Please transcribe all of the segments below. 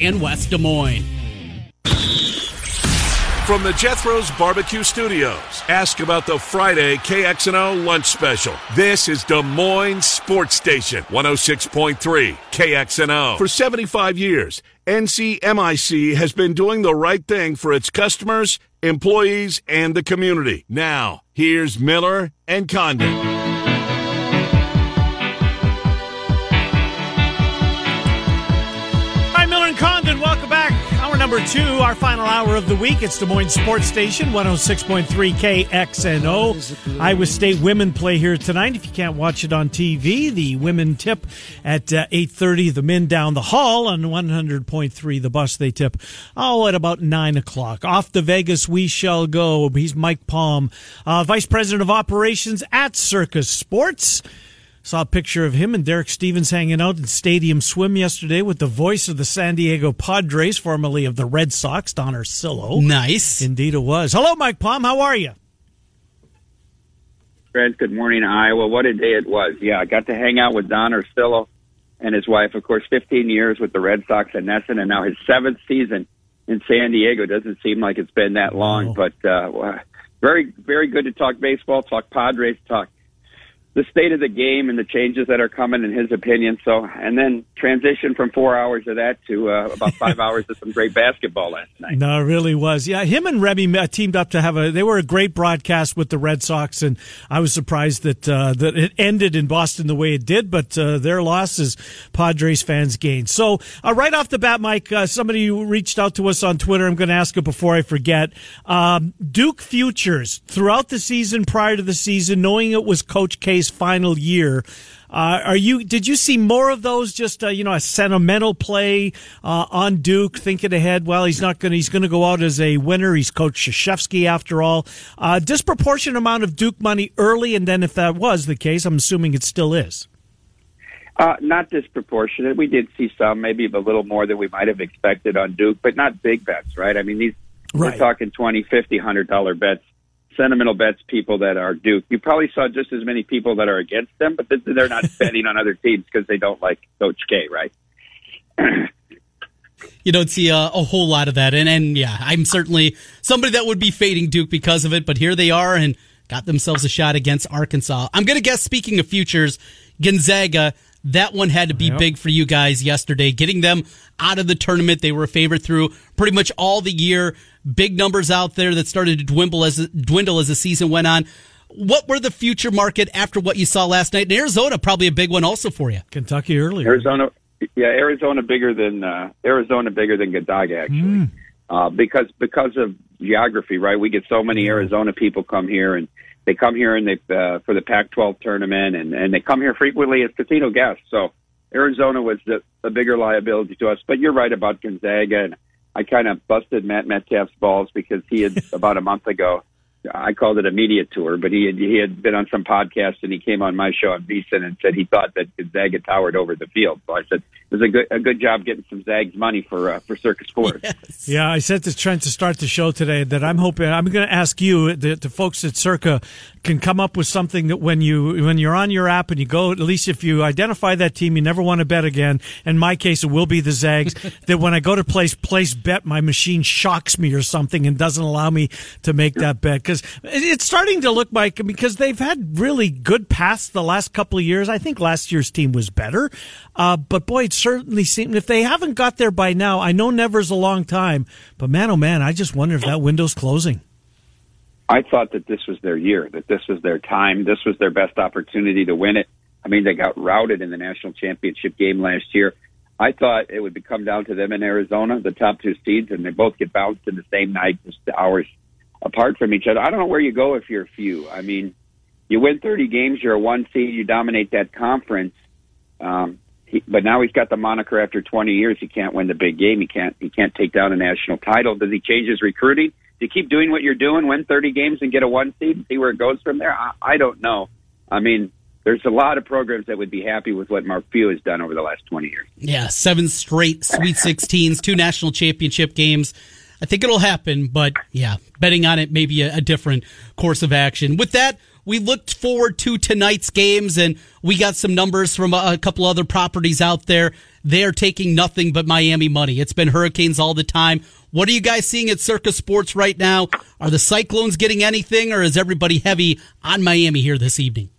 And West Des Moines. From the Jethro's Barbecue Studios, ask about the Friday KXNO lunch special. This is Des Moines Sports Station, 106.3 KXNO. For 75 years, NCMIC has been doing the right thing for its customers, employees, and the community. Now, here's Miller and Condon. Number two, our final hour of the week. It's Des Moines Sports Station, 106.3 KXNO. Iowa State women play here tonight. If you can't watch it on TV, the women tip at uh, 8.30. The men down the hall on 100.3. The bus they tip, oh, at about 9 o'clock. Off to Vegas we shall go. He's Mike Palm, uh, Vice President of Operations at Circa Sports. Saw a picture of him and Derek Stevens hanging out in Stadium Swim yesterday with the voice of the San Diego Padres, formerly of the Red Sox, Don Orsillo. Nice. Indeed it was. Hello, Mike Palm. How are you? Fred, good morning, Iowa. What a day it was. Yeah, I got to hang out with Don Orsillo and his wife, of course, 15 years with the Red Sox and NESN, and now his seventh season in San Diego. Doesn't seem like it's been that long, Wow. but uh, very, very good to talk baseball, talk Padres, talk the state of the game and the changes that are coming in his opinion. So, and then transition from four hours of that to uh, about five hours of some great basketball last night. No, it really was. Yeah, him and Remy teamed up to have a. They were a great broadcast with the Red Sox, and I was surprised that uh, that it ended in Boston the way it did. But uh, their loss is Padres fans' gain. So uh, right off the bat, Mike, uh, somebody reached out to us on Twitter. I'm going to ask it before I forget. Um, Duke futures throughout the season, prior to the season, knowing it was Coach K's final year. Uh, are you? Did you see more of those? Just uh, you know, a sentimental play uh, on Duke, thinking ahead. Well, he's not going. to He's going to go out as a winner. He's Coach Krzyzewski after all. Uh, disproportionate amount of Duke money early, and then if that was the case, I'm assuming it still is. Uh, not disproportionate. We did see some, maybe a little more than we might have expected on Duke, but not big bets, right? I mean, these Right. we're talking twenty, fifty, hundred dollar bets, sentimental bets. People that are Duke, you probably saw just as many people that are against them, but they're not betting on other teams because they don't like Coach K, right? You don't see a, a whole lot of that. And, and yeah, I'm certainly somebody that would be fading Duke because of it, but here they are and got themselves a shot against Arkansas. I'm going to guess, speaking of futures, Gonzaga, that one had to be Yep. big for you guys yesterday. Getting them out of the tournament, they were a favorite through pretty much all the year. Big numbers out there that started to dwindle as dwindle as the season went on. What were the future market after what you saw last night? And Arizona, probably a big one also for you. Kentucky earlier. Arizona, yeah, Arizona bigger than uh, Arizona bigger than Gonzaga actually, uh, because because of geography, right? We get so many Arizona people come here, and they come here and they uh, for the Pac-12 tournament, and and they come here frequently as casino guests. So Arizona was the, the bigger liability to us. But you're right about Gonzaga, and I kind of busted Matt Metcalf's balls because he had about a month ago. I called it a media tour, but he had, he had been on some podcast and he came on my show on VSiN and said he thought that Gonzaga towered over the field. So I said was a good a good job getting some Zags money for uh, for Circa Sports. Yeah, I said to Trent to start the show today that I'm hoping I'm going to ask you, the, the folks at Circa, can come up with something that when you when you're on your app and you go, at least if you identify that team, you never want to bet again. In my case, it will be the Zags. that when I go to place place bet, my machine shocks me or something and doesn't allow me to make that bet because it's starting to look like because they've had really good paths the last couple of years. I think last year's team was better, uh, but boy, it certainly seem, if they haven't got there by now. I know never's a long time, but man, oh man, I just wonder if that window's closing. I thought that this was their year, that this was their time, this was their best opportunity to win it. I mean, they got routed in the national championship game last year. I thought it would come down to them in Arizona, the top two seeds, and they both get bounced in the same night, just hours apart from each other. I don't know where you go if you're few. I mean, you win 30 games, you're a one seed, you dominate that conference. Um, he, but now he's got the moniker after 20 years. He can't win the big game. He can't. He can't take down a national title. Does he change his recruiting? Do you keep doing what you're doing, win 30 games and get a one seed, and see where it goes from there? I, I don't know. I mean, there's a lot of programs that would be happy with what Mark Few has done over the last 20 years. Yeah, seven straight Sweet 16s, two national championship games. I think it'll happen, but yeah, betting on it may be a, a different course of action. With that, we looked forward to tonight's games and we got some numbers from a, couple other properties out there. They're taking nothing but Miami money. It's been Hurricanes all the time. What are you guys seeing at Circa Sports right now? Are the Cyclones getting anything or is everybody heavy on Miami here this evening?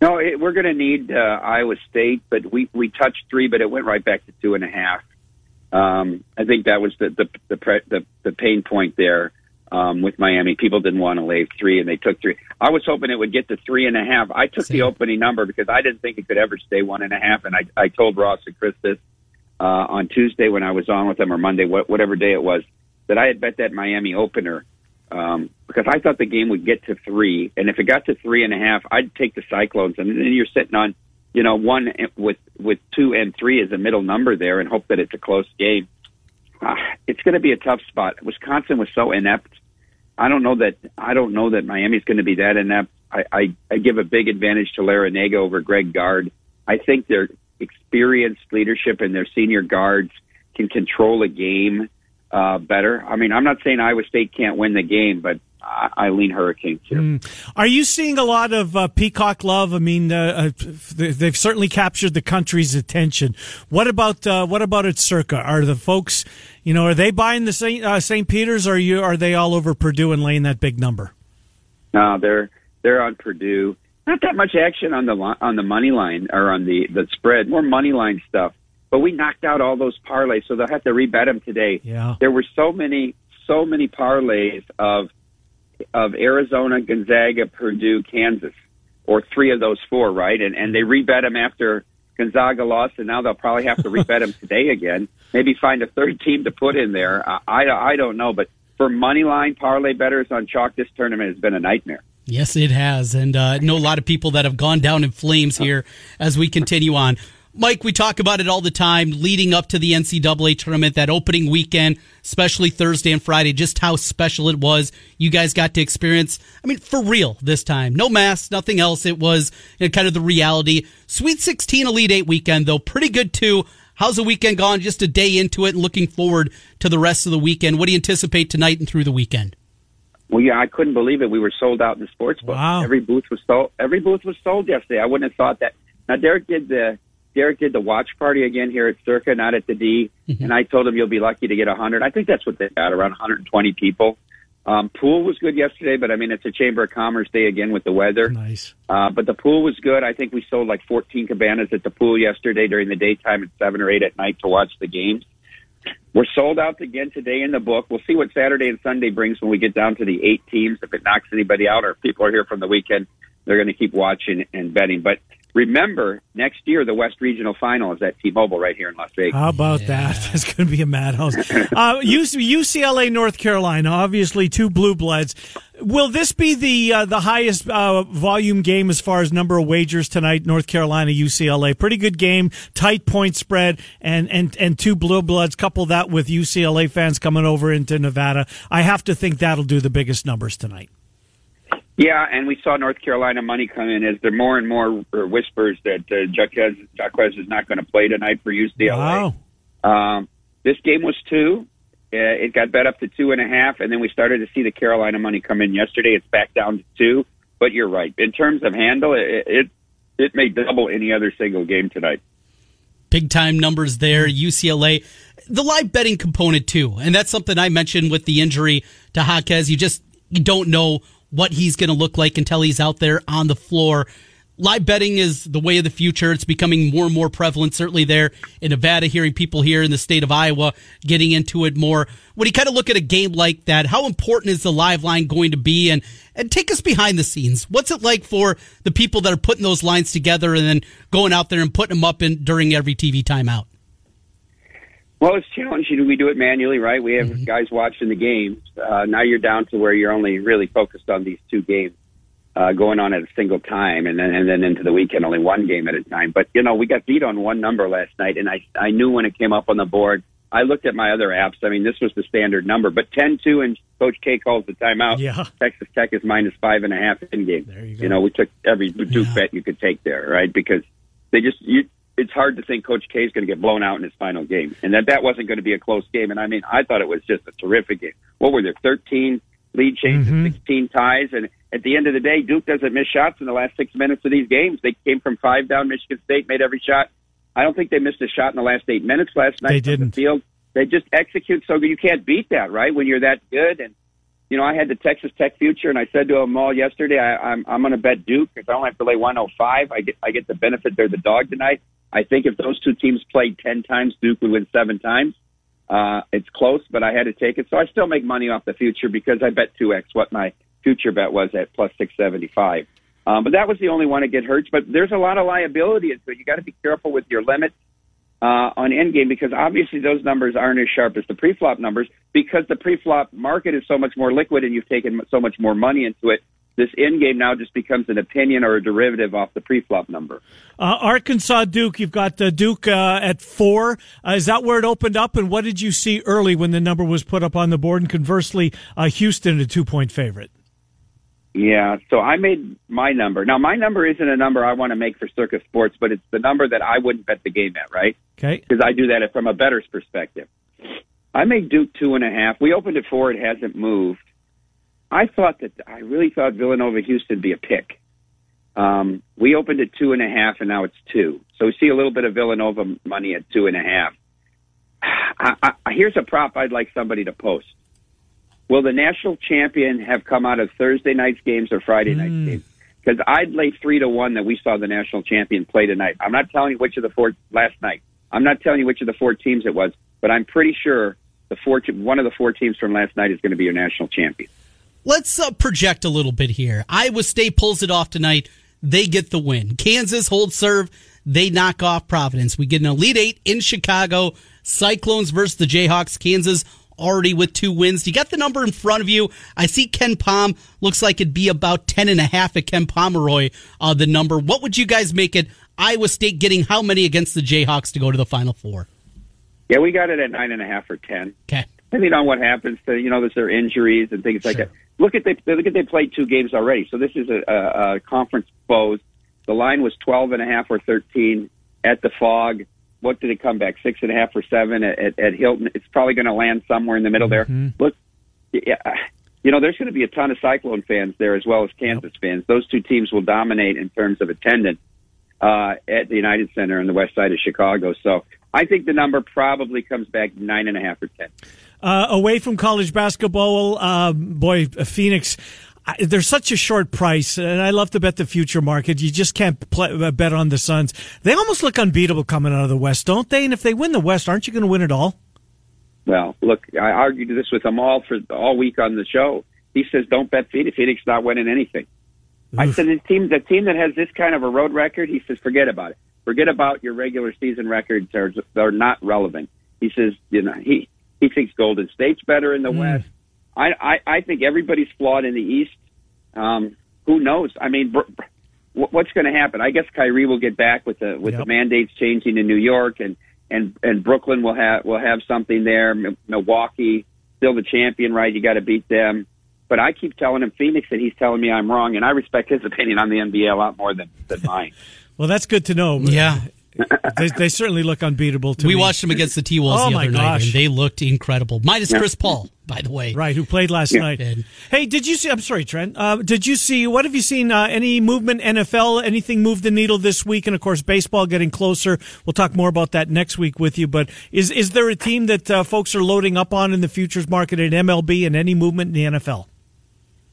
No, it, we're going to need uh, Iowa State, but we we touched three, but it went right back to two and a half. Um, I think that was the the the, pre, the, the pain point there um, with Miami. People didn't want to lay three, and they took three. I was hoping it would get to three and a half. I took Same. the opening number because I didn't think it could ever stay one and a half, and I I told Ross and Chris this uh, on Tuesday when I was on with them, or Monday, wh- whatever day it was, that I had bet that Miami opener um, because I thought the game would get to three, and if it got to three and a half, I'd take the Cyclones, and then you're sitting on you know, one with with two and three as a middle number there, and hope that it's a close game. Uh, it's going to be a tough spot. Wisconsin was so inept. I don't know that I don't know that Miami's going to be that inept. I, I, I give a big advantage to Larrañaga over Greg Gard. I think their experienced leadership and their senior guards can control a game uh, better. I mean, I'm not saying Iowa State can't win the game, but I lean Hurricanes here. Mm. Are you seeing a lot of uh, Peacock love? I mean, uh, uh they've certainly captured the country's attention. What about uh, what about at Circa? Are the folks, you know, are they buying the St. Uh, St. Peter's? Or are you are they all over Purdue and laying that big number? No, they're they're on Purdue. Not that much action on the on the money line or on the the spread. More money line stuff. But we knocked out all those parlays, so they'll have to rebet them today. Yeah. There were so many so many parlays of of Arizona, Gonzaga, Purdue, Kansas, or three of those four, right? And and they rebet them after Gonzaga lost, and now they'll probably have to rebet them today again. Maybe find a third team to put in there. I I, I don't know, but for money line parlay betters on chalk, this tournament has been a nightmare. Yes, it has, and uh, know a lot of people that have gone down in flames here as we continue on. Mike, we talk about it all the time leading up to the NCAA tournament, that opening weekend, especially Thursday and Friday, just how special it was. You guys got to experience, I mean, for real this time. No masks, nothing else. It was you know, kind of the reality. Sweet 16 Elite 8 weekend, though, pretty good too. How's the weekend gone? Just a day into it and looking forward to the rest of the weekend. What do you anticipate tonight and through the weekend? Well, yeah, I couldn't believe it. We were sold out in the sports book. Wow. Every booth was sold. Every booth was sold yesterday. I wouldn't have thought that. Now, Derek did the Derek did the watch party again here at Circa, not at the D, mm-hmm. and I told him you'll be lucky to get 100. I think that's what they got, around 120 people. Um, pool was good yesterday, but I mean it's a Chamber of Commerce day again with the weather. Nice. Uh, but the pool was good. I think we sold like 14 cabanas at the pool yesterday during the daytime and seven or eight at night to watch the games. We're sold out again today in the book. We'll see what Saturday and Sunday brings when we get down to the eight teams. If it knocks anybody out or if people are here from the weekend, they're going to keep watching and betting. But Remember, next year the West Regional Final is at T-Mobile right here in Las Vegas. How about yeah. that? That's going to be a madhouse. uh, UCLA, North Carolina, obviously two blue bloods. Will this be the uh, the highest uh, volume game as far as number of wagers tonight? North Carolina, UCLA, pretty good game, tight point spread, and and and two blue bloods. Couple that with UCLA fans coming over into Nevada. I have to think that'll do the biggest numbers tonight. Yeah, and we saw North Carolina money come in as there more and more whispers that uh, Jaquez, Jaquez is not going to play tonight for UCLA. Wow. Um, this game was two. Uh, it got bet up to two and a half, and then we started to see the Carolina money come in yesterday. It's back down to two. But you're right. In terms of handle, it it, it may double any other single game tonight. Big time numbers there. UCLA, the live betting component too, and that's something I mentioned with the injury to Jaquez. You just you don't know what he's going to look like until he's out there on the floor. Live betting is the way of the future. It's becoming more and more prevalent, certainly there in Nevada, hearing people here in the state of Iowa getting into it more. When you kind of look at a game like that, how important is the live line going to be? And, and take us behind the scenes. What's it like for the people that are putting those lines together and then going out there and putting them up in, during every TV timeout? Well, it's challenging. We do it manually, right? We have mm-hmm. guys watching the games. Uh, now you're down to where you're only really focused on these two games. uh, going on at a single time, and then and then into the weekend only one game at a time. But you know, we got beat on one number last night, and I I knew when it came up on the board. I looked at my other apps. I mean, this was the standard number, but 10-2 and Coach K calls the timeout. Yeah. Texas Tech is minus five and a half in game. There you go. You know, we took every Yeah. bet you could take there, right? Because they just you. It's hard to think Coach K is going to get blown out in his final game, and that that wasn't going to be a close game. And I mean, I thought it was just a terrific game. What were there? Thirteen lead changes, Mhm. sixteen ties, and at the end of the day, Duke doesn't miss shots in the last six minutes of these games. They came from five down. Michigan State made every shot. I don't think they missed a shot in the last eight minutes last night. They didn't. The field. They just execute so good. You can't beat that, right? When you're that good and you know, I had the Texas Tech future, and I said to them all yesterday, I, I'm I'm going to bet Duke because I don't have to lay 105. I get I get the benefit they're the dog tonight. I think if those two teams played ten times, Duke would win seven times. Uh, it's close, but I had to take it, so I still make money off the future because I bet two x what my future bet was at plus six seventy five. Um, but that was the only one to get hurt. But there's a lot of liability into it. You got to be careful with your limits uh, on endgame because obviously those numbers aren't as sharp as the pre-flop numbers because the pre-flop market is so much more liquid and you've taken so much more money into it. This end game now just becomes an opinion or a derivative off the pre-flop number. Uh, Arkansas Duke, you've got uh, Duke uh, at four. Uh, is that where it opened up? And what did you see early when the number was put up on the board? And conversely, uh, Houston, a two point favorite. Yeah, so I made my number. Now my number isn't a number I want to make for Circa Sports, but it's the number that I wouldn't bet the game at, right? Okay. Because I do that from a bettor's perspective. I made Duke two and a half. We opened at four. It hasn't moved. I thought that I really thought Villanova Houston be a pick. Um, we opened at two and a half, and now it's two. So we see a little bit of Villanova money at two and a half. I, I, here's a prop I'd like somebody to post. Will the national champion have come out of Thursday night's games or Friday night's games? Because I'd lay three to one that we saw the national champion play tonight. I'm not telling you which of the four last night. I'm not telling you which of the four teams it was, but I'm pretty sure the four one of the four teams from last night is going to be your national champion. Let's uh, project a little bit here. Iowa State pulls it off tonight. They get the win. Kansas holds serve. They knock off Providence. We get an Elite Eight in Chicago. Cyclones versus the Jayhawks. Kansas already with two wins. You got the number in front of you. I see KenPom. Looks like it'd be about 10 and a half at Ken Pomeroy, uh, the number. What would you guys make it? Iowa State getting how many against the Jayhawks to go to the Final Four? Yeah, we got it at nine and a half or ten. Okay. depending on what happens to you know there's their injuries and things like Sure. that. Look at they look at they played two games already. So this is a, a, a conference foes. The line was twelve and a half or thirteen at the Phog. What did it come back? Six and a half or seven at, at, at Hilton. It's probably going to land somewhere in the middle there. Look, yeah, you know there's going to be a ton of Cyclone fans there as well as Kansas fans. Those two teams will dominate in terms of attendance uh, at the United Center on the west side of Chicago. So I think the number probably comes back nine and a half or ten. Uh, away from college basketball, um, boy, uh, Phoenix. I, they're such a short price, and I love to bet the future market. You just can't play, uh, bet on the Suns. They almost look unbeatable coming out of the West, don't they? And if they win the West, aren't you going to win it all? Well, look, I argued this with him all for all week on the show. He says, "Don't bet Phoenix. Phoenix not winning anything." I said, "The team, the team that has this kind of a road record," he says, "Forget about it. Forget about your regular season records. They're they're not relevant." He says, "You know, he he thinks Golden State's better in the West. I, I I think everybody's flawed in the East. Um, who knows? I mean." Br- br- What's going to happen? I guess Kyrie will get back with the with Yep. the mandates changing in New York, and and and Brooklyn will have will have something there. M- Milwaukee still the champion, right? You got to beat them. But I keep telling him Phoenix, and he's telling me I'm wrong, and I respect his opinion on the NBA a lot more than than mine. Well, that's good to know. Yeah. They, they certainly look unbeatable to me. We me. watched them against the T Wolves Oh, the other night, and they looked incredible. Minus Chris Paul, by the way. Right, who played last Yeah. night? Did. Hey, did you see? I'm sorry, Trent. Uh, did you see? What have you seen? Uh, any movement? NFL? Anything move the needle this week? And of course, baseball getting closer. We'll talk more about that next week with you. But is is there a team that uh, folks are loading up on in the futures market at MLB and any movement in the NFL?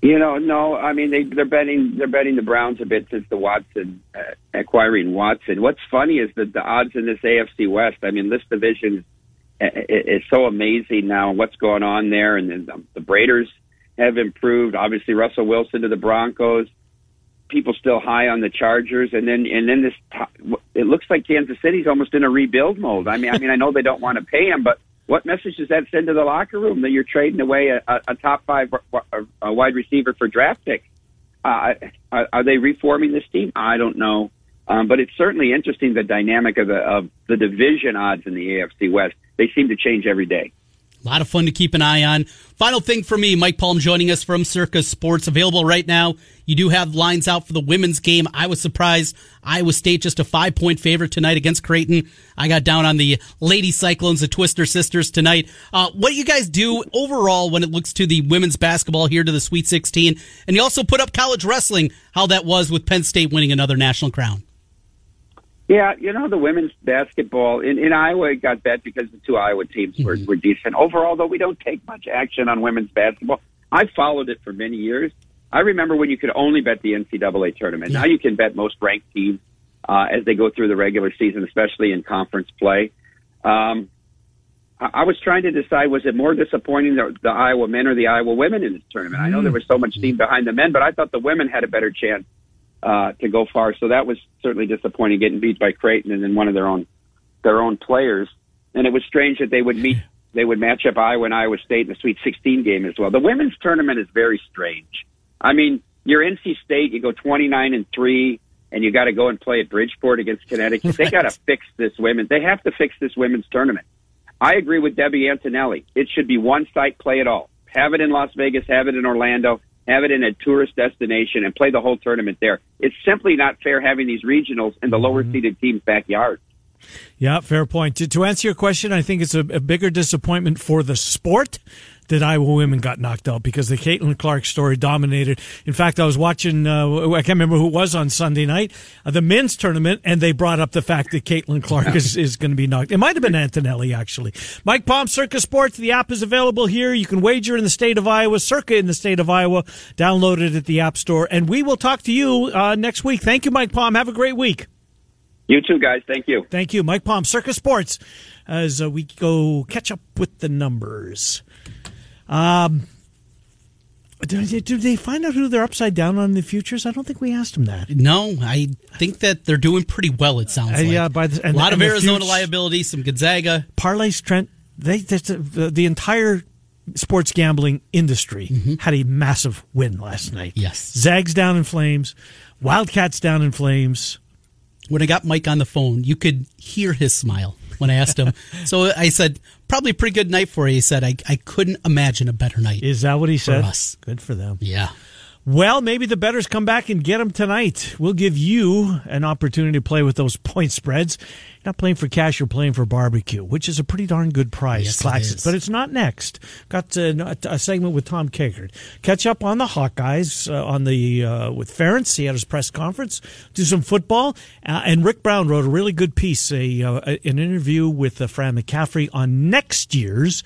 You know, no, I mean they they're betting they're betting the Browns a bit since the Watson uh, acquiring Watson. What's funny is that the odds in this AFC West. I mean, this division is, is so amazing now. What's going on there, and then the, the Raiders have improved. Obviously, Russell Wilson to the Broncos. People still high on the Chargers, and then and then this. It looks like Kansas City's almost in a rebuild mode. I mean, I mean, I know they don't want to pay him, but what message does that send to the locker room that you're trading away a, a, a top five w- w- a wide receiver for draft picks? Uh, are, are they reforming this team? I don't know. Um, but it's certainly interesting the dynamic of the of the division odds in the AFC West. They seem to change every day. A lot of fun to keep an eye on. Final thing for me, Mike Palm joining us from Circa Sports, available right now. You do have lines out for the women's game. I was surprised. Iowa State just a five point favorite tonight against Creighton. I got down on the Lady Cyclones, the Twister Sisters tonight. Uh, what do you guys do overall when it looks to the women's basketball here to the Sweet 16? And you also put up college wrestling, how that was with Penn State winning another national crown. Yeah, you know the women's basketball in, in Iowa it got bet because the two Iowa teams were, mm-hmm. were decent. Overall, though, we don't take much action on women's basketball. I followed it for many years. I remember when you could only bet the NCAA tournament. Yeah. Now you can bet most ranked teams uh, as they go through the regular season, especially in conference play. Um, I, I was trying to decide: was it more disappointing the, the Iowa men or the Iowa women in this tournament? Mm-hmm. I know there was so much steam behind the men, but I thought the women had a better chance uh, to go far. So that was certainly disappointing, getting beat by Creighton and then one of their own their own players. And it was strange that they would meet they would match up Iowa and Iowa State in the Sweet 16 game as well. The women's tournament is very strange. I mean, you're NC State, you go 29 and three, and you got to go and play at Bridgeport against Connecticut. They got to fix this women. They have to fix this women's tournament. I agree with Debbie Antonelli. It should be one site play at all. Have it in Las Vegas, have it in Orlando, have it in a tourist destination, and play the whole tournament there. It's simply not fair having these regionals in the lower mm-hmm. seeded teams' backyard. Yeah, fair point. To, to answer your question, I think it's a, a bigger disappointment for the sport that Iowa women got knocked out because the Caitlin Clark story dominated. In fact, I was watching, uh, I can't remember who it was on Sunday night, uh, the men's tournament, and they brought up the fact that Caitlin Clark is, is going to be knocked. It might have been Antonelli, actually. Mike Palm, Circa Sports. The app is available here. You can wager in the state of Iowa, Circa in the state of Iowa. Download it at the App Store. And we will talk to you uh, next week. Thank you, Mike Palm. Have a great week. You too, guys. Thank you. Thank you. Mike Palm, Circa Sports, as uh, we go catch up with the numbers. Um, do, they find out who they're upside down on in the futures? I don't think we asked them that. No, I think that they're doing pretty well. It sounds uh, like. Yeah, by the, a lot of Arizona futures, liability, some Gonzaga parlays. Trent, they the, the entire sports gambling industry mm-hmm. had a massive win last night. Yes, Zags down in flames, Wildcats down in flames. When I got Mike on the phone, you could hear his smile when I asked him. so I said, probably a pretty good night for you. He said, I, I couldn't imagine a better night. Is that what he said? For us. Good for them. Yeah. Well, maybe the betters come back and get them tonight. We'll give you an opportunity to play with those point spreads. You're not playing for cash, you're playing for barbecue, which is a pretty darn good price. Yes, Claxons. But it's not next. Got a, a, segment with Tom Kakert. Catch up on the Hawkeyes uh, on the uh, with Ferentz. He had his press conference. Do some football. Uh, and Rick Brown wrote a really good piece, a, uh, an interview with uh, Fran McCaffery on next year's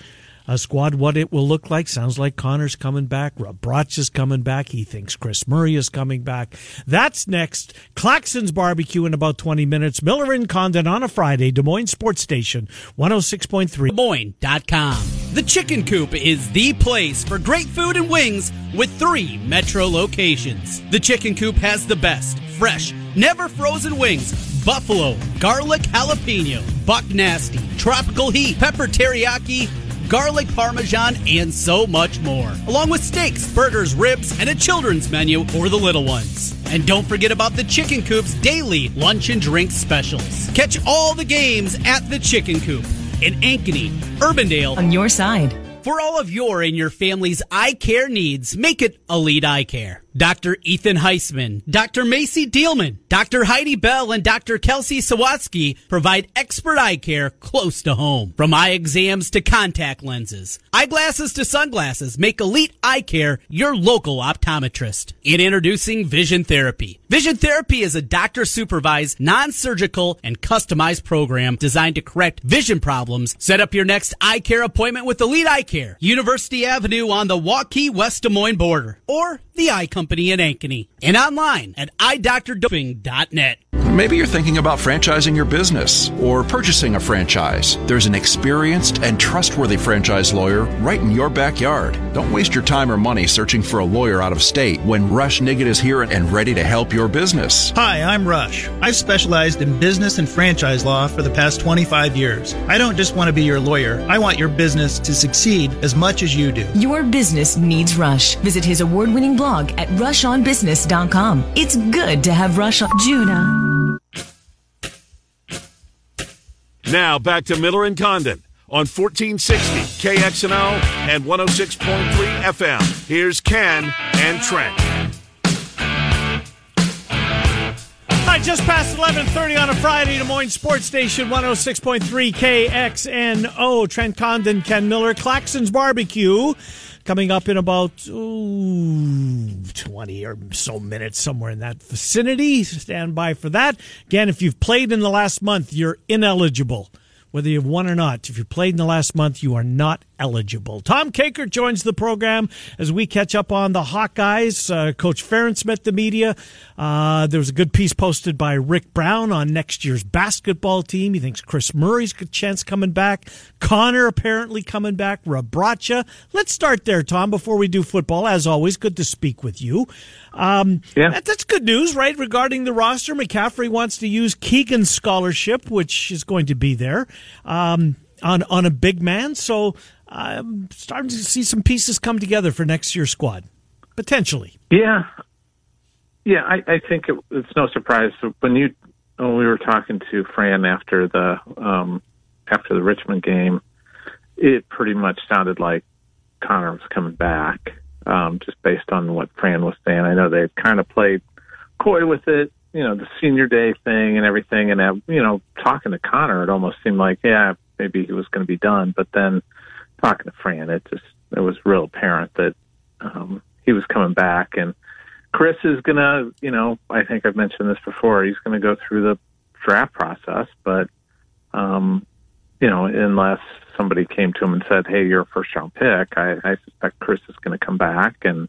a squad, what it will look like. Sounds like Connor's coming back. Rebraca is coming back. He thinks Kris Murray is coming back. That's next. Claxon's barbecue in about 20 minutes. Miller and Condon on a Friday. Des Moines Sports Station, 106.3. Des Moines.com. The Chicken Coop is the place for great food and wings with three metro locations. The Chicken Coop has the best, fresh, never frozen wings buffalo, garlic jalapeno, buck nasty, tropical heat, pepper teriyaki, garlic parmesan, and so much more. Along with steaks, burgers, ribs, and a children's menu for the little ones. And don't forget about the Chicken Coop's daily lunch and drink specials. Catch all the games at the Chicken Coop in Ankeny, Urbandale. On your side. For all of your and your family's eye care needs, make it Elite Eye Care. Dr. Ethan Heisman, Dr. Macy Dealman, Dr. Heidi Bell, and Dr. Kelsey Sawatsky provide expert eye care close to home. From eye exams to contact lenses, eyeglasses to sunglasses, make Elite Eye Care your local optometrist. In introducing Vision Therapy. Vision Therapy is a doctor supervised, non surgical, and customized program designed to correct vision problems. Set up your next eye care appointment with Elite Eye Care, University Avenue on the Waukee West Des Moines border, or the Eye Company in Ankeny, and online at eyedoctordoping.net. Maybe you're thinking about franchising your business or purchasing a franchise. There's an experienced and trustworthy franchise lawyer right in your backyard. Don't waste your time or money searching for a lawyer out of state when Rush Nigut is here and ready to help your business. Hi, I'm Rush. I've specialized in business and franchise law for the past 25 years. I don't just want to be your lawyer, I want your business to succeed as much as you do. Your business needs Rush. Visit his award winning blog at rushonbusiness.com. It's good to have Rush on Judah. Now back to Miller and Condon on 1460 KXNO and 106.3 FM. Here's Ken and Trent. Hi, just past 11.30 on a Friday, Des Moines Sports Station 106.3 KXNO. Trent Condon, Ken Miller, Claxon's Barbecue. Coming up in about ooh, 20 or so minutes, somewhere in that vicinity. Stand by for that. Again, if you've played in the last month, you're ineligible whether you've won or not. If you played in the last month, you are not eligible. Tom Kakert joins the program as we catch up on the Hawkeyes. Uh, Coach Ferentz met the media. Uh, there was a good piece posted by Rick Brown on next year's basketball team. He thinks Kris Murray's good chance coming back. Connor apparently coming back. Rebraca. Let's start there, Tom, before we do football. As always, good to speak with you. Um, yeah. That, that's good news, right? Regarding the roster, McCaffery wants to use Keegan's scholarship, which is going to be there, um, on, on a big man. So I'm starting to see some pieces come together for next year's squad, potentially. Yeah. Yeah, I, I think it, it's no surprise when you when we were talking to Fran after the um, after the Richmond game, it pretty much sounded like Connor was coming back um, just based on what Fran was saying. I know they kind of played coy with it, you know, the senior day thing and everything. And, uh, you know, talking to Connor, it almost seemed like, yeah, maybe he was going to be done. But then talking to Fran, it just, it was real apparent that um, he was coming back. And Kris is going to, you know, I think I've mentioned this before, he's going to go through the draft process, but, um, you know, unless somebody came to him and said, "Hey, you're a first round pick," I, I suspect Kris is going to come back, and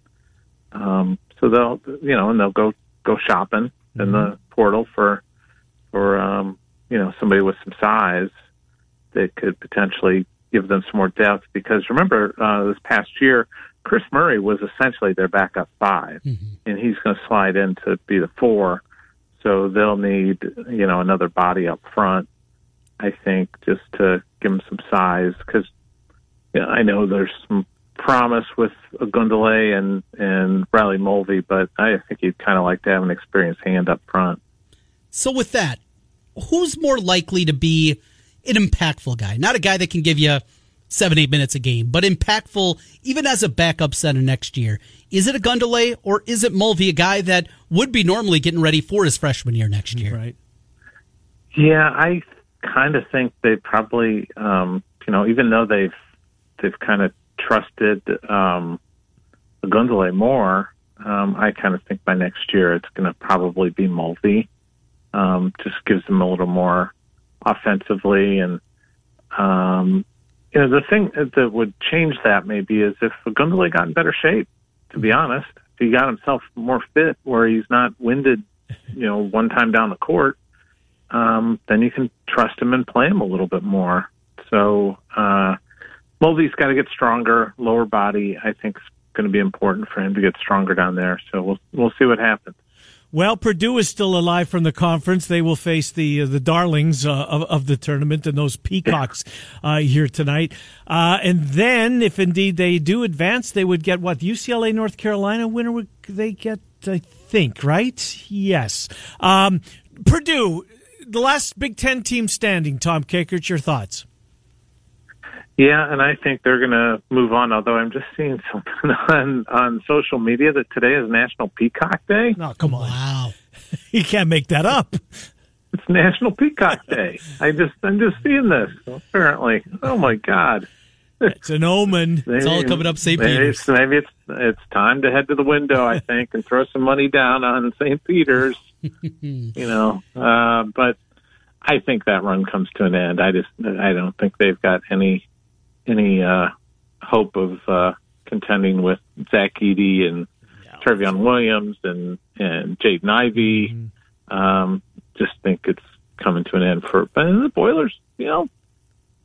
um, so they'll, you know, and they'll go go shopping mm-hmm. in the mm-hmm. portal for for um, you know somebody with some size that could potentially give them some more depth. Because remember, uh, this past year, Kris Murray was essentially their backup 5 mm-hmm. and he's going to slide in to be the four. So they'll need, you know, another body up front I think, just to give him some size because you know, I know there's some promise with Ogundele and and Riley Mulvey, but I think he'd kind of like to have an experienced hand up front. So with that, who's more likely to be an impactful guy? Not a guy that can give you seven, eight minutes a game, but impactful even as a backup center next year. Is it Ogundele or is it Mulvey, a guy that would be normally getting ready for his freshman year next year? Right. Yeah, I kind of think they probably, um, you know, even though they've they've kind of trusted um, Ogundele more, um, I kind of think by next year it's going to probably be Mulvey. Um, just gives them a little more offensively, and um, you know, the thing that would change that maybe is if Ogundele got in better shape. To be honest, if he got himself more fit, where he's not winded, you know, one time down the court, um, then you can trust him and play him a little bit more. So uh, Mulvey's got to get stronger. Lower body, I think, is going to be important for him to get stronger down there. So we'll we'll see what happens. Well, Purdue is still alive from the conference. They will face the uh, the darlings uh, of, of the tournament and those peacocks uh, here tonight. Uh, and then, if indeed they do advance, they would get what UCLA, North Carolina. Winner would they get? I think right. Yes. Um, Purdue the last Big Ten team standing. Tom Kakert, your thoughts? Yeah, and I think they're going to move on. Although I'm just seeing something on on social media that today is National Peacock Day. Oh, come on! Wow, you can't make that up. It's National Peacock Day. I just I'm just seeing this. Apparently, oh my god, it's an omen. Maybe, it's all coming up St. Peter's. Maybe it's it's time to head to the window. I think and throw some money down on St. Peter's. you know, uh, but I think that run comes to an end. I just I don't think they've got any any uh, hope of uh, contending with Zach Edey and yeah. Trevion Williams and and Jaden Ivey. Mm-hmm. Um, just think it's coming to an end for. But the Boilers, you know,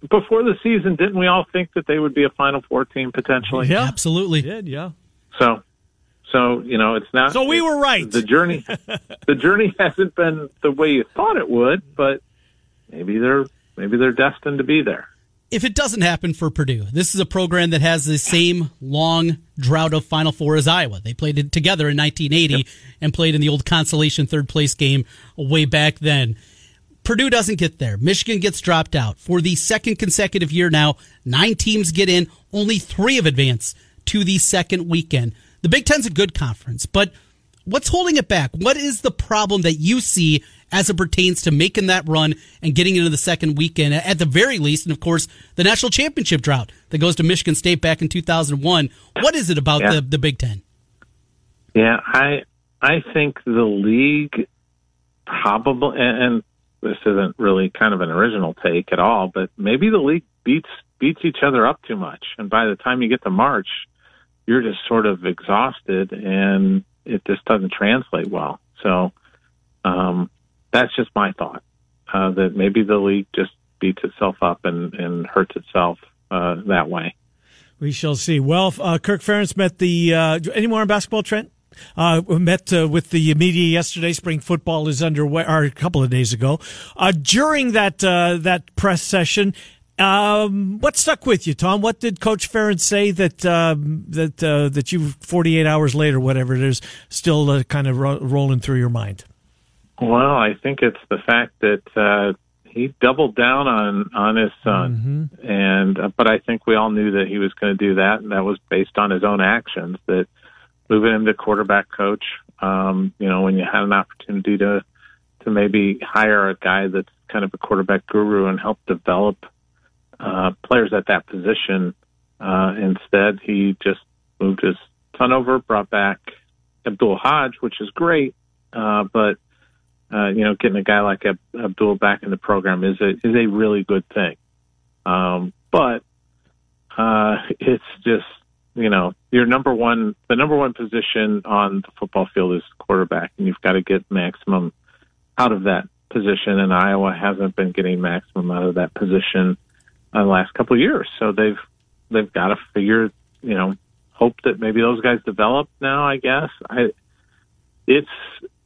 before the season, didn't we all think that they would be a Final Four team potentially? Yeah, absolutely. Did yeah. So, so you know, it's not. So we were right. The journey, the journey hasn't been the way you thought it would, but maybe they're maybe they're destined to be there. If it doesn't happen for Purdue, this is a program that has the same long drought of Final Four as Iowa. They played it together in 1980 yep. and played in the old consolation third place game way back then. Purdue doesn't get there. Michigan gets dropped out for the second consecutive year now. Nine teams get in, only three have advanced to the second weekend. The Big Ten's a good conference, but what's holding it back? What is the problem that you see as it pertains to making that run and getting into the second weekend at the very least? And of course, the national championship drought that goes to Michigan State back in 2001. What is it about yeah. the, the Big Ten? Yeah, I I think the league probably and, and this isn't really kind of an original take at all, but maybe the league beats beats each other up too much, and by the time you get to March, you're just sort of exhausted, and it just doesn't translate well. So um, that's just my thought uh, that maybe the league just beats itself up and, and hurts itself uh, that way. We shall see. Well, uh, Kirk Ferentz met the. Uh, any more on basketball, Trent? Uh, met uh, with the media yesterday. Spring football is underway, or a couple of days ago. Uh, during that uh, that press session, um, what stuck with you, Tom? What did Coach Ferentz say that um, that uh, that you 48 hours later, whatever it is, still uh, kind of ro- rolling through your mind? Well, I think it's the fact that he doubled down on on his son, mm-hmm. and but I think we all knew that he was going to do that, and that was based on his own actions. That moving him to quarterback coach. Um, you know, when you had an opportunity to to maybe hire a guy that's kind of a quarterback guru and help develop uh, players at that position. Uh, instead, he just moved his son over, brought back Abdul Hodge, which is great, uh, but uh, you know, getting a guy like Ab- Abdul back in the program is a is a really good thing. Um, but uh, it's just you know, your number one, the number one position on the football field is quarterback, and you've got to get maximum out of that position. And Iowa hasn't been getting maximum out of that position in the last couple of years. So they've they've got to figure, you know, hope that maybe those guys develop now. I guess I, it's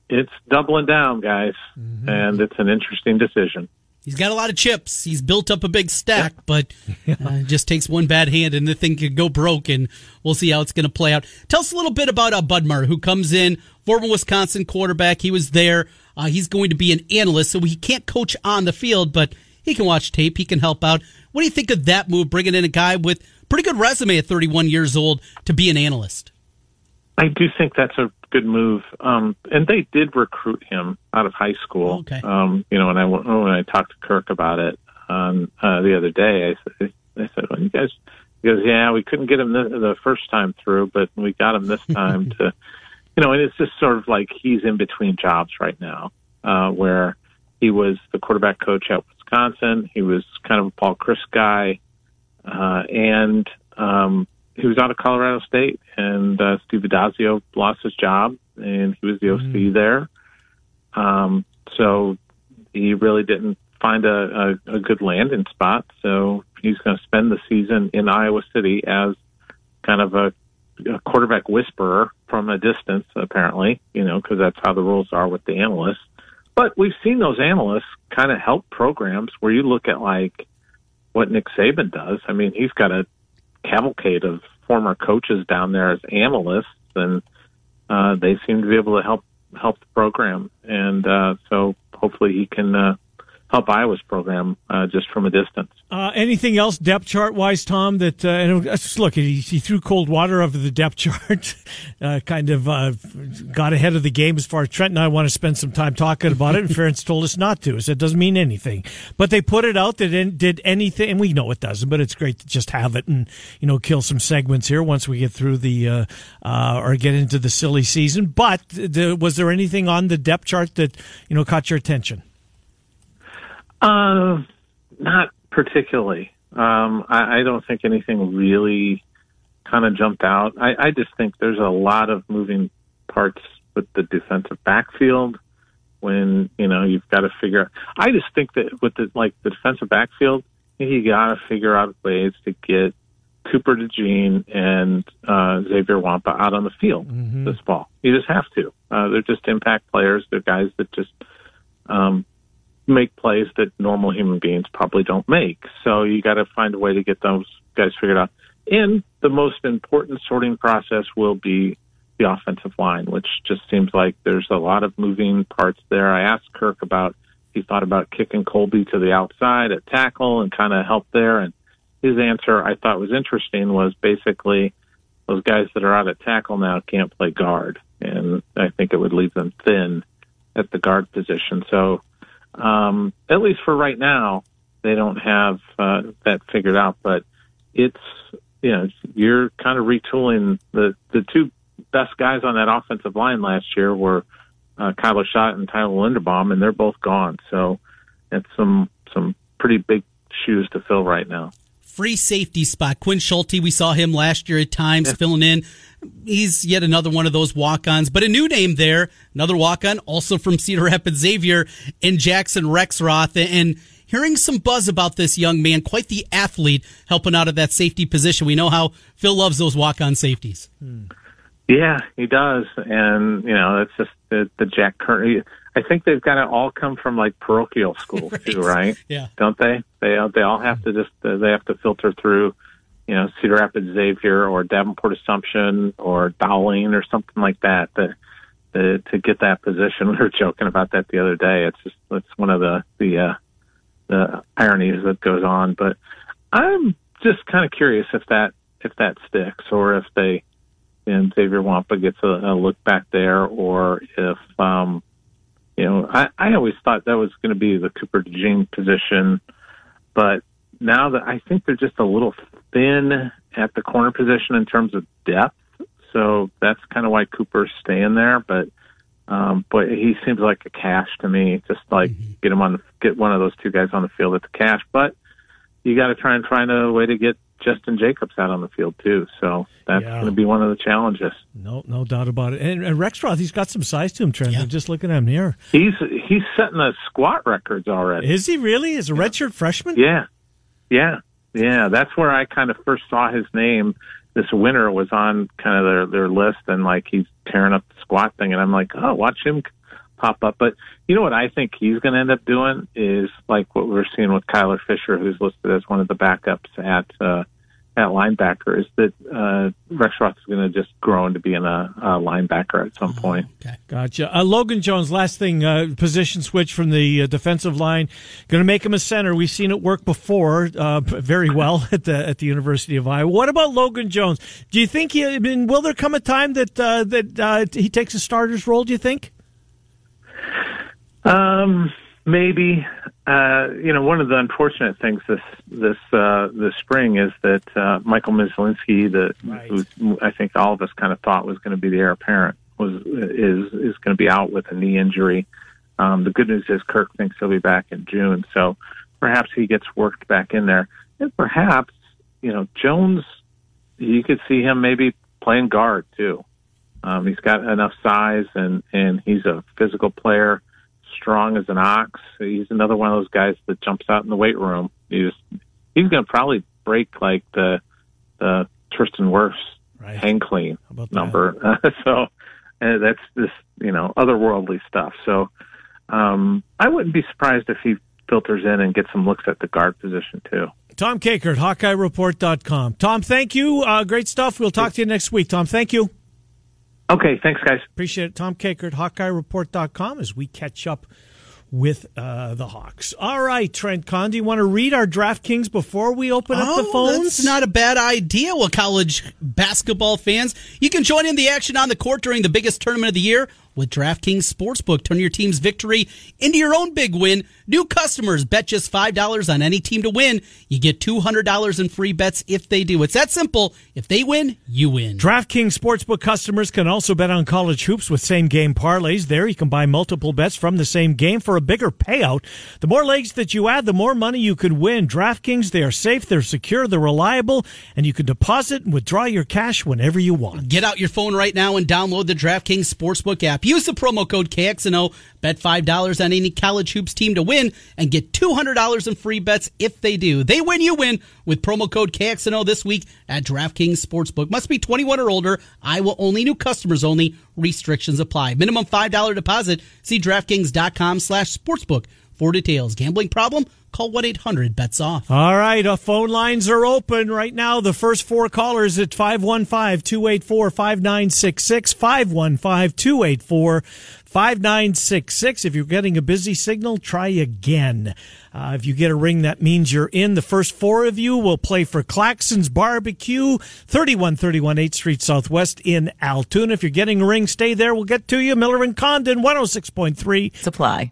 it's doubling down, guys, mm-hmm. and it's an interesting decision he's got a lot of chips. He's built up a big stack, but uh, just takes one bad hand and the thing could go broken. We'll see how it's going to play out. Tell us a little bit about uh, Budmayr, who comes in, former Wisconsin quarterback. He was there. Uh, he's going to be an analyst, so he can't coach on the field, but he can watch tape. He can help out. What do you think of that move, bringing in a guy with pretty good resume at 31 years old to be an analyst? I do think that's a good move. Um, and they did recruit him out of high school. Okay. Um, you know, and I when I talked to Kirk about it um, uh, the other day, I said, I said, well, you guys, he goes, yeah, we couldn't get him the, the first time through, but we got him this time to, you know, and it's just sort of like he's in between jobs right now, uh, where he was the quarterback coach at Wisconsin. He was kind of a Paul Chryst guy, uh, and um, he was out of Colorado State, and uh, Steve Addazio lost his job, and he was the OC mm. there. Um, so he really didn't find a, a, a good landing spot. So he's going to spend the season in Iowa City as kind of a, a quarterback whisperer from a distance, apparently, you know, because that's how the rules are with the analysts. But we've seen those analysts kind of help programs where you look at like what Nick Saban does. I mean, he's got a cavalcade of former coaches down there as analysts, and uh, they seem to be able to help help the program. And uh, so hopefully he can uh, help Iowa's program uh, just from a distance. Uh, anything else depth chart wise, Tom? That uh, and look, he, he, threw cold water over the depth chart, uh, kind of uh, got ahead of the game as far as Trent and I want to spend some time talking about it. And Ferentz told us not to, so it doesn't mean anything. But they put it out that it did anything, and we know it doesn't. But it's great to just have it and you know kill some segments here once we get through the uh, or get into the silly season. But the, was there anything on the depth chart that you know caught your attention? Uh, not particularly. Um, I, I don't think anything really kind of jumped out. I, I just think there's a lot of moving parts with the defensive backfield. when you know you've got to figure. out I just think that with the like the defensive backfield, you got to figure out ways to get Cooper DeJean and uh, Xavier Nwankpa out on the field Mm-hmm. this fall. You just have to. Uh, they're just impact players. They're guys that just um, make plays that normal human beings probably don't make. So you got to find a way to get those guys figured out. And the most important sorting process will be the offensive line, which just seems like there's a lot of moving parts there. I asked Kirk about he thought about kicking Colby to the outside at tackle and kind of help there. And his answer I thought was interesting was basically those guys that are out at tackle now can't play guard, and I think it would leave them thin at the guard position. So um, at least for right now, they don't have uh, that figured out. But it's you know you're kind of retooling the the two best guys on that offensive line last year were uh, Kyler Schott and Tyler Linderbaum, and they're both gone. So it's some some pretty big shoes to fill right now. Free safety spot. Quinn Schulte, we saw him last year at times filling in. He's yet another one of those walk-ons, but a new name there. Another walk-on, also from Cedar Rapids, Xavier and Jackson Rexroth. And hearing some buzz about this young man, quite the athlete, helping out at that safety position. We know how Phil loves those walk-on safeties. Hmm. Yeah, he does, and you know it's just the, the Jack Koerner. I think they've got to all come from like parochial school too, right? Yeah. Don't they? They they all have to just uh, they have to filter through, you know, Cedar Rapids Xavier or Davenport Assumption or Dowling or something like that. To, to, to get that position, we were joking about that the other day. It's just it's one of the the uh, the ironies that goes on. But I'm just kind of curious if that if that sticks or if they and Xavier Nwankpa gets a, a look back there, or if um, you know, I, I always thought that was going to be the Cooper DeJean position, but now that I think they're just a little thin at the corner position in terms of depth, so that's kind of why Cooper's staying there. But um, but he seems like a cash to me. Just like get him on, the, get one of those two guys on the field at the cash, but you got to try and find a way to get Jestin Jacobs out on the field too. So that's Yeah. going to be one of the challenges. No, no doubt about it. And, and Rexroth, he's got some size to him, Trent. Yeah. Just looking at him here. He's he's setting the squat records already. Is he really? Is a redshirt freshman? Yeah, yeah, yeah. That's where I kind of first saw his name. This winter was on kind of their their list, and like he's tearing up the squat thing, and I'm like, oh, watch him pop up. But you know what I think he's going to end up doing is like what we're seeing with Kyler Fisher, who's listed as one of the backups at uh, at linebacker, is that uh, Rexroth is going to just grow into being a, a linebacker at some point. Okay, Gotcha. Uh, Logan Jones, last thing, uh, position switch from the uh, defensive line, going to make him a center. We've seen it work before uh, very well at the at the University of Iowa. What about Logan Jones? Do you think he? I mean, will there come a time that uh, that uh, he takes a starter's role? Do you think? Um, maybe. Uh, you know, one of the unfortunate things this this uh, this spring is that uh, Michael Myslinski, the who I think all of us kind of thought was going to be the heir apparent, was is is going to be out with a knee injury. Um, the good news is Kirk thinks he'll be back in June, so perhaps he gets worked back in there, and perhaps you know Jones, you could see him maybe playing guard too. Um, he's got enough size and and he's a physical player strong as an ox. He's another one of those guys that jumps out in the weight room. He's he's going to probably break like the the Tristan Wirfs Right. hang clean number. so uh, that's this you know otherworldly stuff. So um, I wouldn't be surprised if he filters in and gets some looks at the guard position too. Tom Kakert, HawkeyeReport.com. Tom, thank you. Uh, great stuff. We'll talk to you next week. Tom, thank you. Okay, thanks guys. Appreciate it. Tom Kakert, HawkeyeReport.com as we catch up with uh, the Hawks. All right, Trent Con, do you want to read our DraftKings before we open up the Oh, phones? That's not a bad idea. Well, college basketball fans, you can join in the action on the court during the biggest tournament of the year with DraftKings Sportsbook. Turn your team's victory into your own big win. New customers bet just $5 on any team to win. You get $200 in free bets if they do. It's that simple. If they win, you win. DraftKings Sportsbook customers can also bet on college hoops with same game parlays. There, you can buy multiple bets from the same game for a bigger payout. The more legs that you add, the more money you could win. DraftKings, they are safe, they're secure, they're reliable, and you can deposit and withdraw your cash whenever you want. Get out your phone right now and download the DraftKings Sportsbook app. App. Use the promo code KXNO, bet $5 on any college hoops team to win, and get $200 in free bets if they do. They win, you win with promo code KXNO this week at DraftKings Sportsbook. Must be 21 or older. Iowa only, new customers only. Restrictions apply. Minimum $5 deposit. See DraftKings.com slash sportsbook for details. Gambling problem? Call 1 800 bets off. All right, uh, phone lines are open right now. The first four callers at 515 284 5966. 515 284 5966. If you're getting a busy signal, try again. Uh, if you get a ring, that means you're in. The first four of you will play for Claxon's Barbecue, 3131 8th Street Southwest in Altoona. If you're getting a ring, stay there. We'll get to you. Miller and Condon, 106.3. Supply.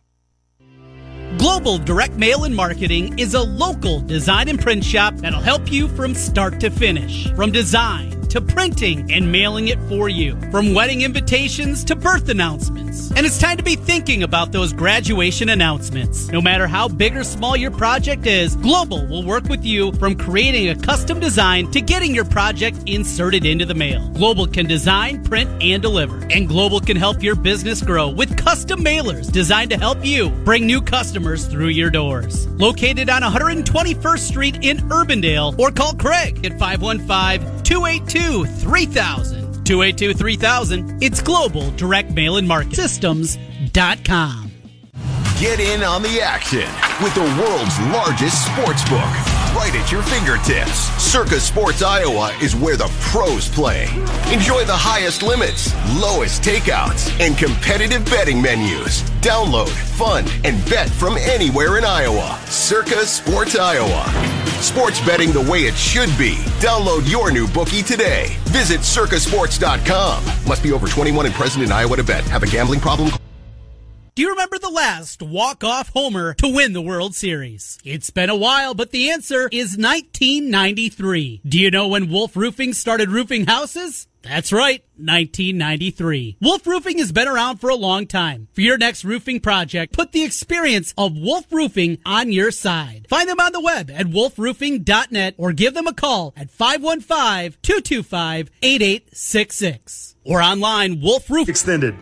Global Direct Mail and Marketing is a local design and print shop that'll help you from start to finish. From design to printing and mailing it for you. From wedding invitations to birth announcements. And it's time to be thinking about those graduation announcements. No matter how big or small your project is, Global will work with you from creating a custom design to getting your project inserted into the mail. Global can design, print, and deliver. And Global can help your business grow with custom mailers designed to help you bring new customers through your doors. Located on 121st Street in Urbandale or call Craig at 515 282 3000. 282 3000. It's Global Direct Mail and Market Systems.com. Get in on the action with the world's largest sports book right at your fingertips. Circa Sports Iowa is where the pros play. Enjoy the highest limits, lowest takeouts, and competitive betting menus. Download, fund, and bet from anywhere in Iowa. Circa Sports Iowa. Sports betting the way it should be. Download your new bookie today. Visit circasports.com. Must be over 21 and present in Iowa to bet. Have a gambling problem? Do you remember the last walk-off homer to win the World Series? It's been a while, but the answer is 1993. Do you know when Wolf Roofing started roofing houses? That's right, 1993. Wolf Roofing has been around for a long time. For your next roofing project, put the experience of Wolf Roofing on your side. Find them on the web at wolfroofing.net or give them a call at 515-225-8866 or online Wolf Extended.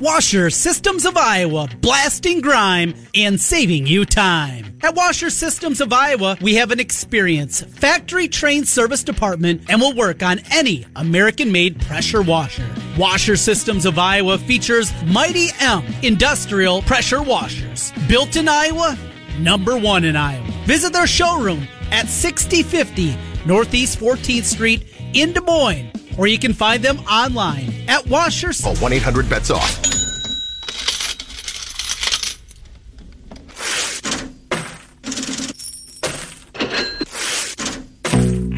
Washer Systems of Iowa, blasting grime and saving you time. At Washer Systems of Iowa, we have an experienced factory trained service department and will work on any American made pressure washer. Washer Systems of Iowa features Mighty M industrial pressure washers. Built in Iowa, number one in Iowa. Visit their showroom at 6050 Northeast 14th Street in Des Moines or you can find them online at Washers. Call 1 800 bets off.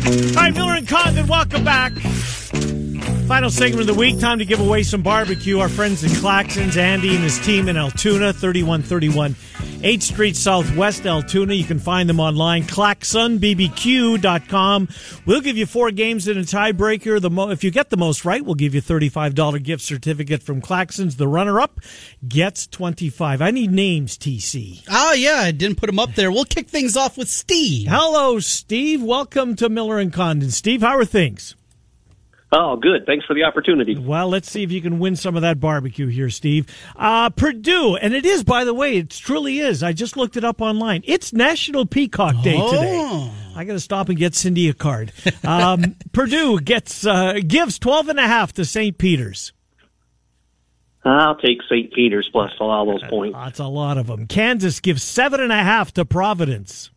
All right, Miller and Condon, welcome back. Final segment of the week. Time to give away some barbecue. Our friends in Claxons, Andy and his team in Altoona, 3131 8th Street Southwest Altoona. You can find them online, claxonbbq.com. We'll give you four games in a tiebreaker. The mo- if you get the most right, we'll give you $35 gift certificate from Claxons. The runner-up gets 25 I need names, TC. Oh, ah, yeah, I didn't put them up there. We'll kick things off with Steve. Hello, Steve. Welcome to Miller and Condon. Steve, how are things? Oh, good. Thanks for the opportunity. Well, let's see if you can win some of that barbecue here, Steve. Uh, Purdue, and it is, by the way, it truly is. I just looked it up online. It's National Peacock Day Oh. today. I got to stop and get Cindy a card. Um, Purdue gets uh, gives 12 and a half to St. Peter's. I'll take St. Peter's plus all those points. That's a lot of them. Kansas gives seven and a half to Providence.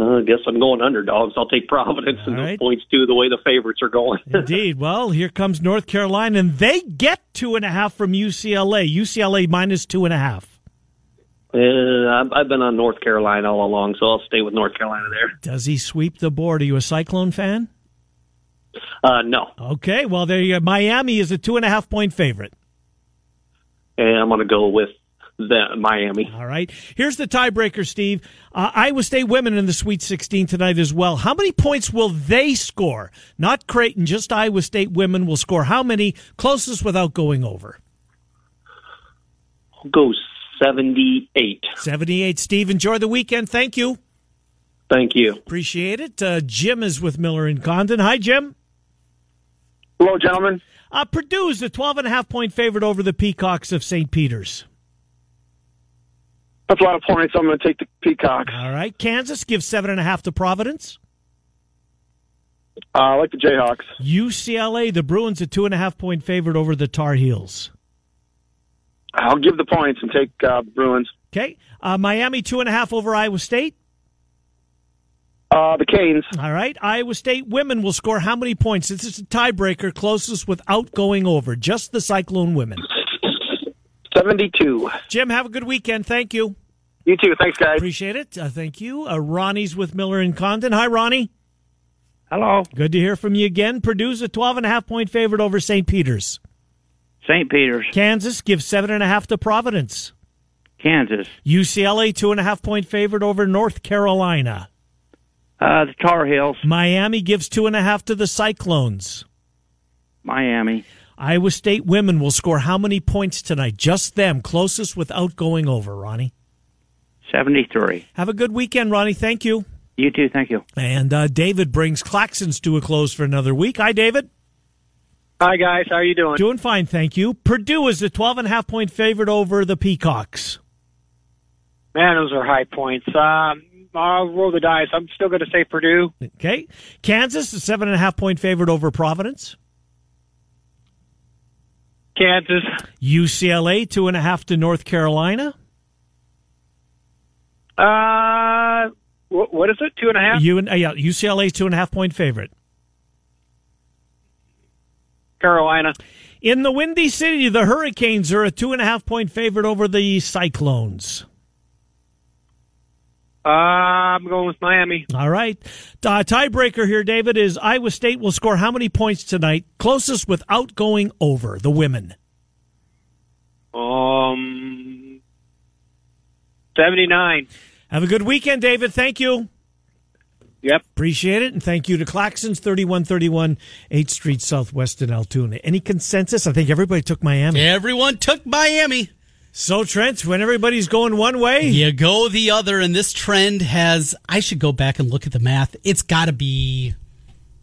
Uh, I guess I'm going underdogs. I'll take Providence and All those right. points too. The way the favorites are going. Indeed. Well, here comes North Carolina, and they get two and a half from UCLA. UCLA minus two and a half. uh, I've, I've been on North Carolina all along, so I'll stay with North Carolina there. Does he sweep the board? Are you a Cyclone fan? Uh, no, Okay, well, there you go. Miami is a two and a half point favorite. and I'm going to go with the Miami. All right. Here's the tiebreaker, Steve. Uh, Iowa State women in the Sweet 16 tonight as well. How many points will they score? Not Creighton, just Iowa State women will score. How many? Closest without going over. I'll go 78. 78. Steve, enjoy the weekend. Thank you. Thank you. Appreciate it. Uh, Jim is with Miller and Condon. Hi, Jim. Hello, gentlemen. Uh, Purdue's a 12 and a half point favorite over the Peacocks of St. Peter's. That's a lot of points. I'm going to take the Peacocks. All right. Kansas gives seven and a half to Providence. Uh, I like the Jayhawks. UCLA, the Bruins, a two and a half point favorite over the Tar Heels. I'll give the points and take uh, Bruins. Okay. Uh, Miami, two and a half over Iowa State. Uh, the Canes. All right. Iowa State women will score how many points? This is a tiebreaker, closest without going over. Just the Cyclone women. 72. Jim, have a good weekend. Thank you. You too. Thanks, guys. Appreciate it. Uh, thank you. Uh, Ronnie's with Miller and Condon. Hi, Ronnie. Hello. Good to hear from you again. Purdue's a 12 and a half point favorite over St. Peter's. St. Peter's. Kansas gives seven and a half to Providence. Kansas. UCLA, two and a half point favorite over North Carolina. Uh, the Tar Heels. Miami gives two and a half to the Cyclones. Miami. Iowa State women will score how many points tonight? Just them, closest without going over, Ronnie. 73. Have a good weekend, Ronnie. Thank you. You too. Thank you. And uh, David brings Claxons to a close for another week. Hi, David. Hi, guys. How are you doing? Doing fine, thank you. Purdue is a 12 and a half point favorite over the Peacocks. Man, those are high points. Um, I'll roll the dice. I'm still going to say Purdue. Okay. Kansas, a seven and a half point favorite over Providence. Kansas. UCLA, two and a half to North Carolina. Uh, what is it? Two and a half? U- uh, yeah, UCLA, two and a half point favorite. Carolina. In the Windy City, the Hurricanes are a two and a half point favorite over the Cyclones. Uh, I'm going with Miami. All right. Uh, tiebreaker here, David, is Iowa State will score how many points tonight? Closest without going over, the women. Um, 79. Have a good weekend, David. Thank you. Yep. Appreciate it. And thank you to Claxons, 3131 8th Street Southwest in Altoona. Any consensus? I think everybody took Miami. Everyone took Miami. So, Trent, when everybody's going one way, You go the other, and this trend has, I should go back and look at the math. It's got to be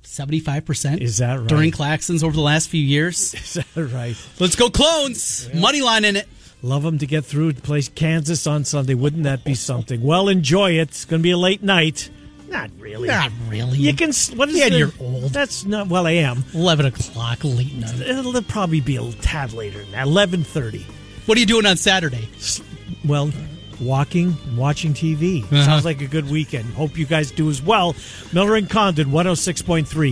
75%. Is that right? During Claxons over the last few years. Is that right? Let's go, clones. Money line in it. Love them to get through to play Kansas on Sunday. Wouldn't that be something? Well, enjoy it. It's going to be a late night. Not really. Not really. You can. What is Yeah, the- you're old. That's not. Well, I am. 11 o'clock, late night. It'll probably be a tad later than that. Eleven thirty. What are you doing on Saturday? Well, walking, and watching TV. Uh-huh. Sounds like a good weekend. Hope you guys do as well. Miller and Condon, one hundred six point three.